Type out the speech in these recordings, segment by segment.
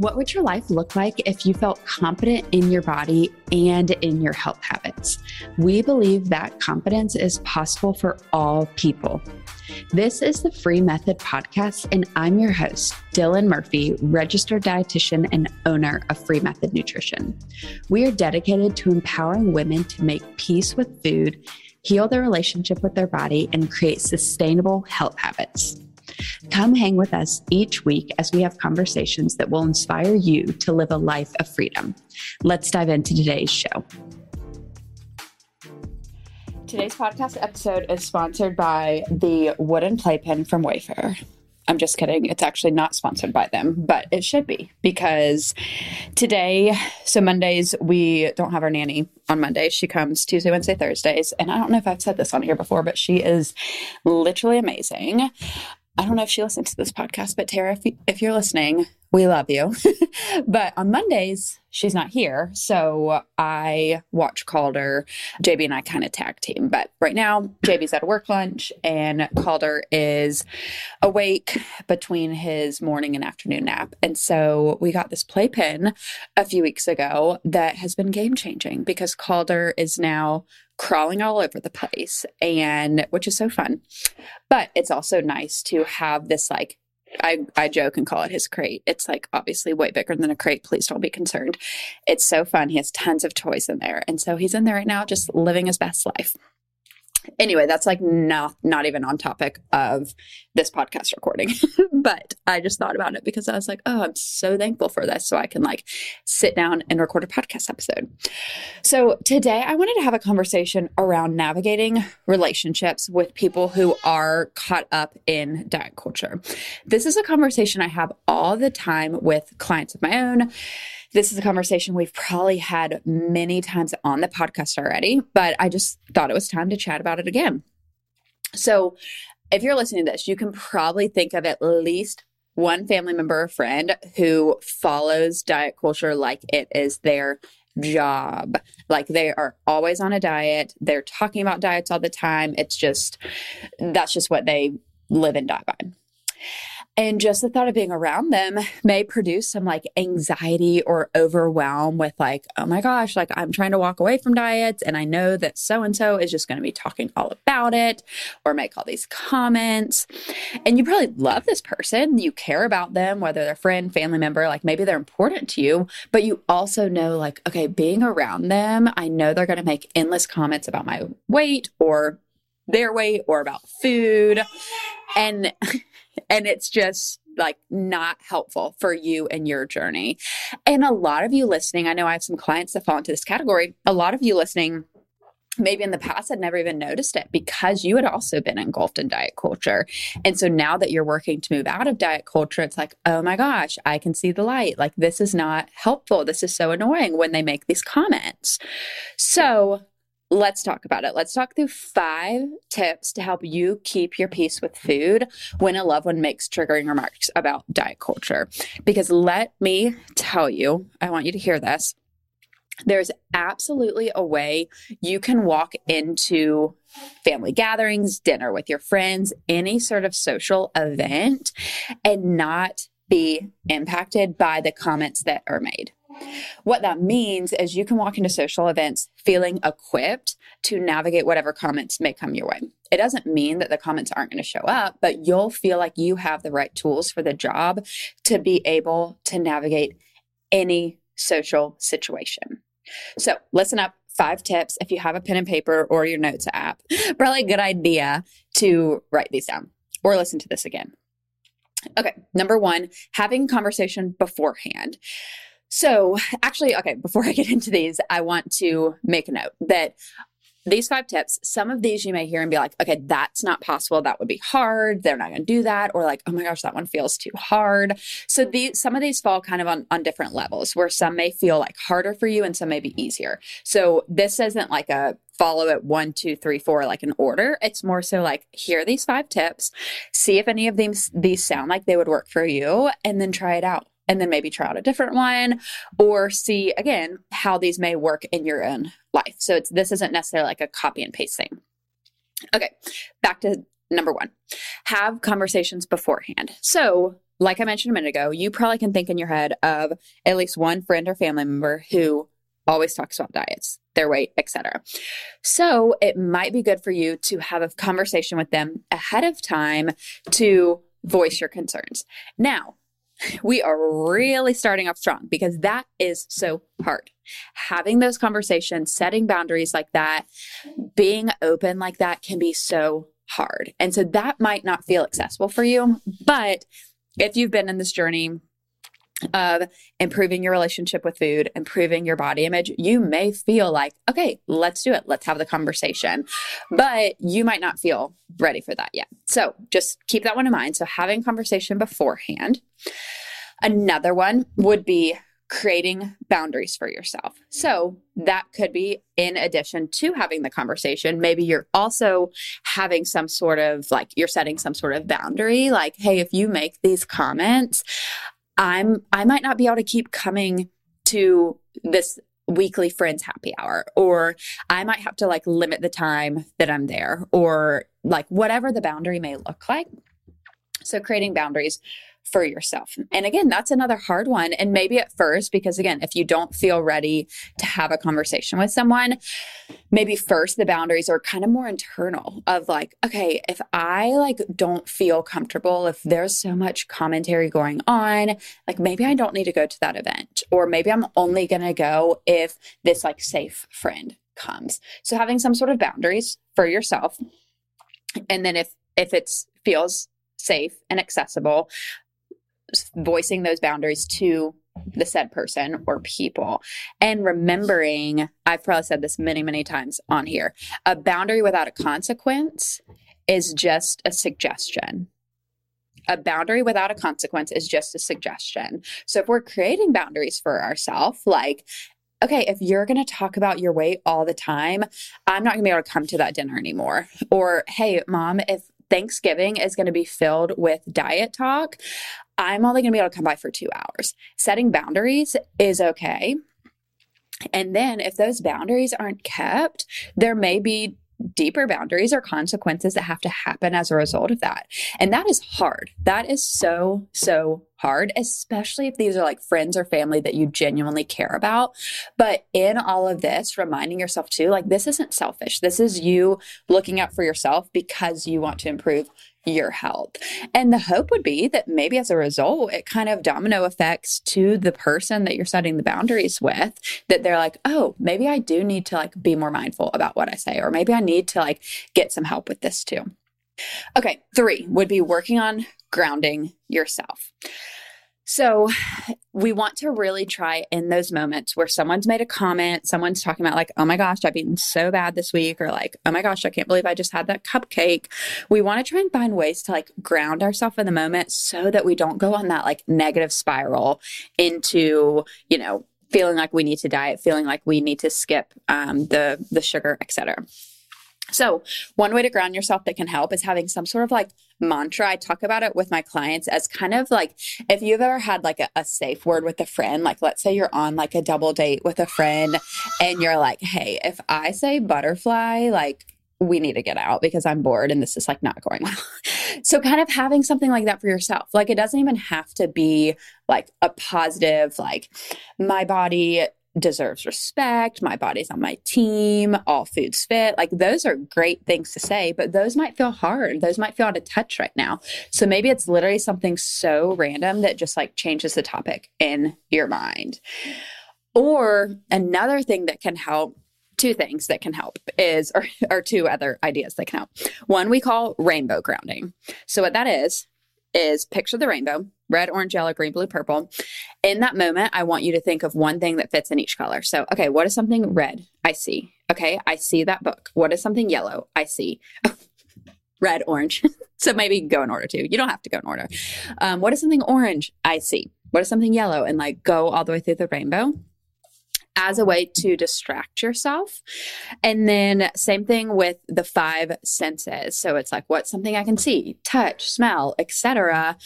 What would your life look like if you felt confident in your body and in your health habits? We believe that confidence is possible for all people. This is the Free Method Podcast, and I'm your host, Dylan Murphy, registered dietitian and owner of Free Method Nutrition. We are dedicated to empowering women to make peace with food, heal their relationship with their body, and create sustainable health habits. Come hang with us each week as we have conversations that will inspire you to live a life of freedom. Let's dive into today's show. Today's podcast episode is sponsored by the wooden playpen from Wayfair. I'm just kidding. It's actually not sponsored by them, but it should be because today, so Mondays, we don't have our nanny on Mondays. She comes Tuesday, Wednesday, Thursdays. And I don't know if I've said this on here before, but she is literally amazing. I don't know if she listens to this podcast, but Tara, if, you, if you're listening, we love you. but on Mondays, she's not here. So I watch Calder. JB and I kind of tag team. But right now, JB's at a work lunch and Calder is awake between his morning and afternoon nap. And so we got this playpen a few weeks ago that has been game changing because Calder is now crawling all over the place and which is so fun. But it's also nice to have this like I, I joke and call it his crate. It's like obviously way bigger than a crate. Please don't be concerned. It's so fun. He has tons of toys in there. And so he's in there right now just living his best life anyway that's like not not even on topic of this podcast recording but i just thought about it because i was like oh i'm so thankful for this so i can like sit down and record a podcast episode. So today i wanted to have a conversation around navigating relationships with people who are caught up in diet culture. This is a conversation i have all the time with clients of my own this is a conversation we've probably had many times on the podcast already, but I just thought it was time to chat about it again. So, if you're listening to this, you can probably think of at least one family member or friend who follows diet culture like it is their job. Like they are always on a diet. They're talking about diets all the time. It's just, that's just what they live and die by. And just the thought of being around them may produce some like anxiety or overwhelm with like, oh my gosh, like I'm trying to walk away from diets and I know that so and so is just going to be talking all about it or make all these comments. And you probably love this person. You care about them, whether they're friend, family member, like maybe they're important to you, but you also know like, okay, being around them, I know they're going to make endless comments about my weight or their weight or about food. And and it's just like not helpful for you and your journey. And a lot of you listening, I know I have some clients that fall into this category. A lot of you listening maybe in the past had never even noticed it because you had also been engulfed in diet culture. And so now that you're working to move out of diet culture, it's like, oh my gosh, I can see the light. Like, this is not helpful. This is so annoying when they make these comments. So, Let's talk about it. Let's talk through five tips to help you keep your peace with food when a loved one makes triggering remarks about diet culture. Because let me tell you, I want you to hear this. There's absolutely a way you can walk into family gatherings, dinner with your friends, any sort of social event, and not be impacted by the comments that are made. What that means is you can walk into social events feeling equipped to navigate whatever comments may come your way. It doesn't mean that the comments aren't going to show up, but you'll feel like you have the right tools for the job to be able to navigate any social situation. So, listen up five tips if you have a pen and paper or your notes app. Probably a good idea to write these down or listen to this again. Okay, number one, having conversation beforehand. So, actually, okay, before I get into these, I want to make a note that these five tips, some of these you may hear and be like, okay, that's not possible. That would be hard. They're not going to do that. Or like, oh my gosh, that one feels too hard. So these, some of these fall kind of on, on different levels where some may feel like harder for you and some may be easier. So this isn't like a follow it one, two, three, four, like an order. It's more so like, here are these five tips. See if any of these, these sound like they would work for you and then try it out and then maybe try out a different one or see again how these may work in your own life. So it's this isn't necessarily like a copy and paste thing. Okay, back to number 1. Have conversations beforehand. So like I mentioned a minute ago, you probably can think in your head of at least one friend or family member who always talks about diets, their weight, etc. So it might be good for you to have a conversation with them ahead of time to voice your concerns. Now, we are really starting off strong because that is so hard. Having those conversations, setting boundaries like that, being open like that can be so hard. And so that might not feel accessible for you. But if you've been in this journey of improving your relationship with food, improving your body image, you may feel like, okay, let's do it. Let's have the conversation. But you might not feel ready for that yet. So just keep that one in mind. So having conversation beforehand. Another one would be creating boundaries for yourself. So that could be in addition to having the conversation. Maybe you're also having some sort of like, you're setting some sort of boundary, like, hey, if you make these comments, I'm, I might not be able to keep coming to this weekly friends happy hour or I might have to like limit the time that I'm there or like whatever the boundary may look like. So creating boundaries for yourself. And again, that's another hard one. And maybe at first, because again, if you don't feel ready to have a conversation with someone, maybe first the boundaries are kind of more internal of like, okay, if I like don't feel comfortable, if there's so much commentary going on, like maybe I don't need to go to that event, or maybe I'm only going to go if this like safe friend comes. So having some sort of boundaries for yourself. And then if if it feels safe and accessible, voicing those boundaries to the said person or people and remembering i've probably said this many many times on here a boundary without a consequence is just a suggestion a boundary without a consequence is just a suggestion so if we're creating boundaries for ourselves like okay, if you're going to talk about your weight all the time, I'm not going to be able to come to that dinner anymore. Or, hey, mom, if Thanksgiving is going to be filled with diet talk, I'm only going to be able to come by for two hours. Setting boundaries is okay. And then if those boundaries aren't kept, there may be deeper boundaries or consequences that have to happen as a result of that. And that is hard. That is so, so hard, especially if these are like friends or family that you genuinely care about. But in all of this, reminding yourself too, like this isn't selfish. This is you looking out for yourself because you want to improve your health. And the hope would be that maybe as a result, it kind of domino effects to the person that you're setting the boundaries with, that they're like, oh, maybe I do need to like be more mindful about what I say, or maybe I need to like get some help with this too. Okay, three would be working on grounding yourself. So we want to really try in those moments where someone's made a comment, someone's talking about, like, oh my gosh, I've eaten so bad this week, or like, oh my gosh, I can't believe I just had that cupcake. We want to try and find ways to like ground ourselves in the moment so that we don't go on that like negative spiral into, you know, feeling like we need to diet, feeling like we need to skip um, the the sugar, etc. So, one way to ground yourself that can help is having some sort of like mantra. I talk about it with my clients as kind of like if you've ever had like a, a, safe word with a friend, like let's say you're on like a double date with a friend and you're like, hey, if I say butterfly, like we need to get out because I'm bored and this is like not going well. so, kind of having something like that for yourself. Like, it doesn't even have to be like a positive, like, my body deserves respect. My body's on my team. All foods fit. Like those are great things to say, but those might feel hard. Those might feel out of touch right now. So maybe it's literally something so random that just like changes the topic in your mind. Or another thing that can help two things that can help is or, or two other ideas that can help. One we call rainbow grounding. So what that is is picture the rainbow red, orange, yellow, green, blue, purple. In that moment, I want you to think of one thing that fits in each color. So, okay, what is something red? I see. Okay, I see that book. What is something yellow? I see. red, orange. so maybe go in order too. You don't have to go in order. Um, what is something orange? I see. What is something yellow? And like go all the way through the rainbow as a way to distract yourself. And then same thing with the five senses. So it's like what's something I can see, touch, smell, etc.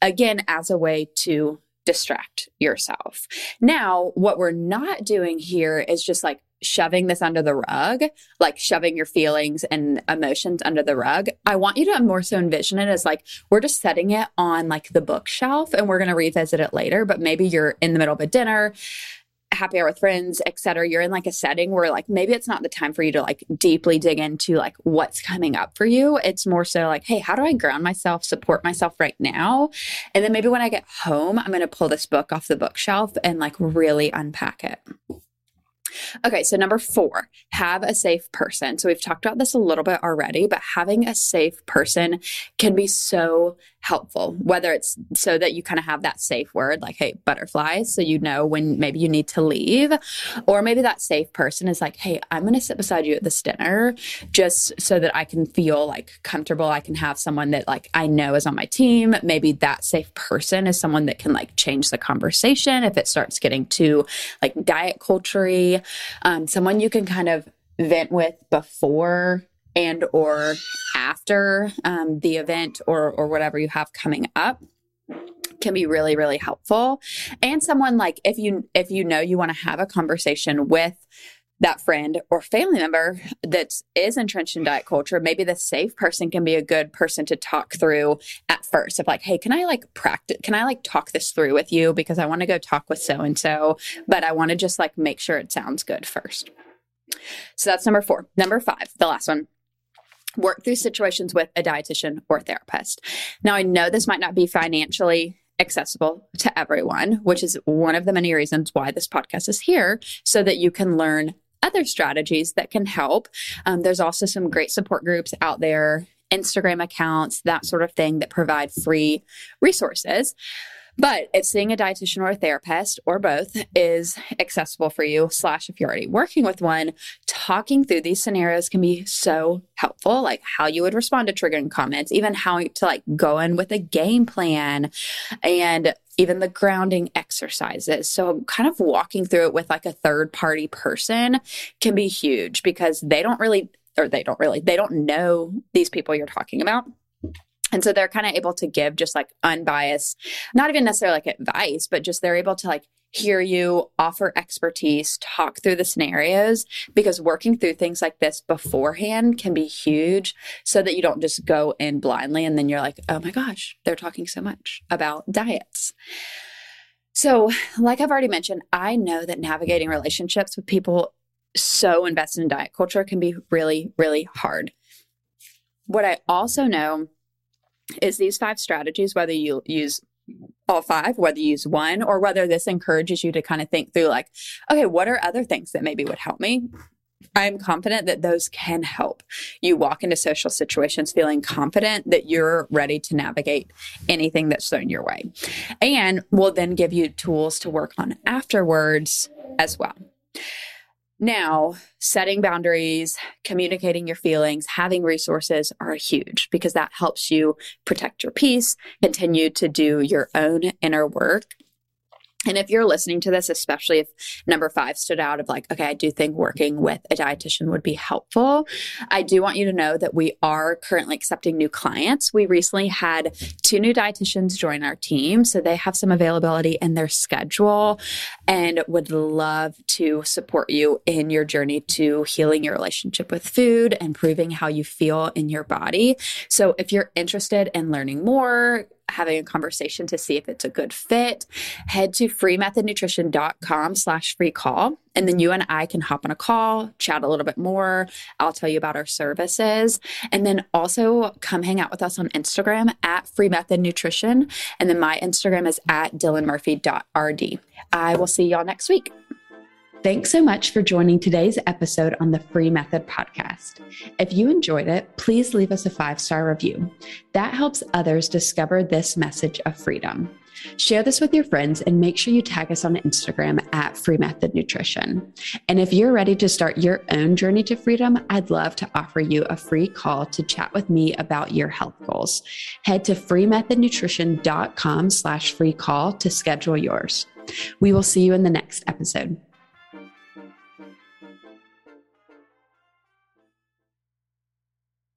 Again, as a way to distract yourself. Now, what we're not doing here is just like shoving this under the rug, like shoving your feelings and emotions under the rug. I want you to more so envision it as like we're just setting it on like the bookshelf and we're going to revisit it later, but maybe you're in the middle of a dinner happy hour with friends, etc. You're in like a setting where like maybe it's not the time for you to like deeply dig into like what's coming up for you. It's more so like, hey, how do I ground myself, support myself right now? And then maybe when I get home, I'm going to pull this book off the bookshelf and like really unpack it. Okay, so number four, have a safe person. So we've talked about this a little bit already, but having a safe person can be so helpful, whether it's so that you kind of have that safe word like, hey, butterflies, so you know when maybe you need to leave, or maybe that safe person is like, hey, I'm going to sit beside you at this dinner just so that I can feel like comfortable. I can have someone that like I know is on my team. Maybe that safe person is someone that can like change the conversation if it starts getting too like diet culture um, someone you can kind of vent with before and or after um, the event or or whatever you have coming up can be really really helpful. And someone like if you if you know you want to have a conversation with that friend or family member that is entrenched in diet culture maybe the safe person can be a good person to talk through at first of like hey can i like practice can i like talk this through with you? Because i want to go talk with so and so but i want to just like make sure it sounds good first. So that's number four. Number five the last one work through situations with a dietitian or therapist. Now, I know this might not be financially accessible to everyone, which is one of the many reasons why this podcast is here, so that you can learn other strategies that can help. Um, there's also some great support groups out there, Instagram accounts, that sort of thing that provide free resources. But if seeing a dietitian or a therapist or both is accessible for you, slash, if you're already working with one, talking through these scenarios can be so helpful. Like how you would respond to triggering comments, even how to like go in with a game plan and even the grounding exercises. So, kind of walking through it with like a third party person can be huge because they don't really, or they don't really, they don't know these people you're talking about. And so they're kind of able to give just like unbiased, not even necessarily like advice, but just they're able to like hear you, offer expertise, talk through the scenarios, because working through things like this beforehand can be huge so that you don't just go in blindly and then you're like, oh my gosh, they're talking so much about diets. So, like I've already mentioned, I know that navigating relationships with people so invested in diet culture can be really, really hard. What I also know is these five strategies, whether you use all five, whether you use one, or whether this encourages you to kind of think through, like, okay, what are other things that maybe would help me? I'm confident that those can help you walk into social situations feeling confident that you're ready to navigate anything that's thrown your way. And will then give you tools to work on afterwards as well. Now, setting boundaries, communicating your feelings, having resources are huge because that helps you protect your peace, continue to do your own inner work, and if you're listening to this, especially if number five stood out of like, okay, I do think working with a dietitian would be helpful. I do want you to know that we are currently accepting new clients. We recently had two new dietitians join our team. So they have some availability in their schedule and would love to support you in your journey to healing your relationship with food, improving how you feel in your body. So if you're interested in learning more, having a conversation to see if it's a good fit, head to freemethodnutrition.com slash free call. And then you and I can hop on a call, chat a little bit more. I'll tell you about our services. And then also come hang out with us on Instagram at Free Method Nutrition. And then my Instagram is at dylanmurphy.rd. I will see y'all next week. Thanks so much for joining today's episode on the Free Method podcast. If you enjoyed it, please leave us a five star review. That helps others discover this message of freedom. Share this with your friends and make sure you tag us on Instagram at Free Method Nutrition. And if you're ready to start your own journey to freedom, I'd love to offer you a free call to chat with me about your health goals. Head to freemethodnutrition.com slash free call to schedule yours. We will see you in the next episode.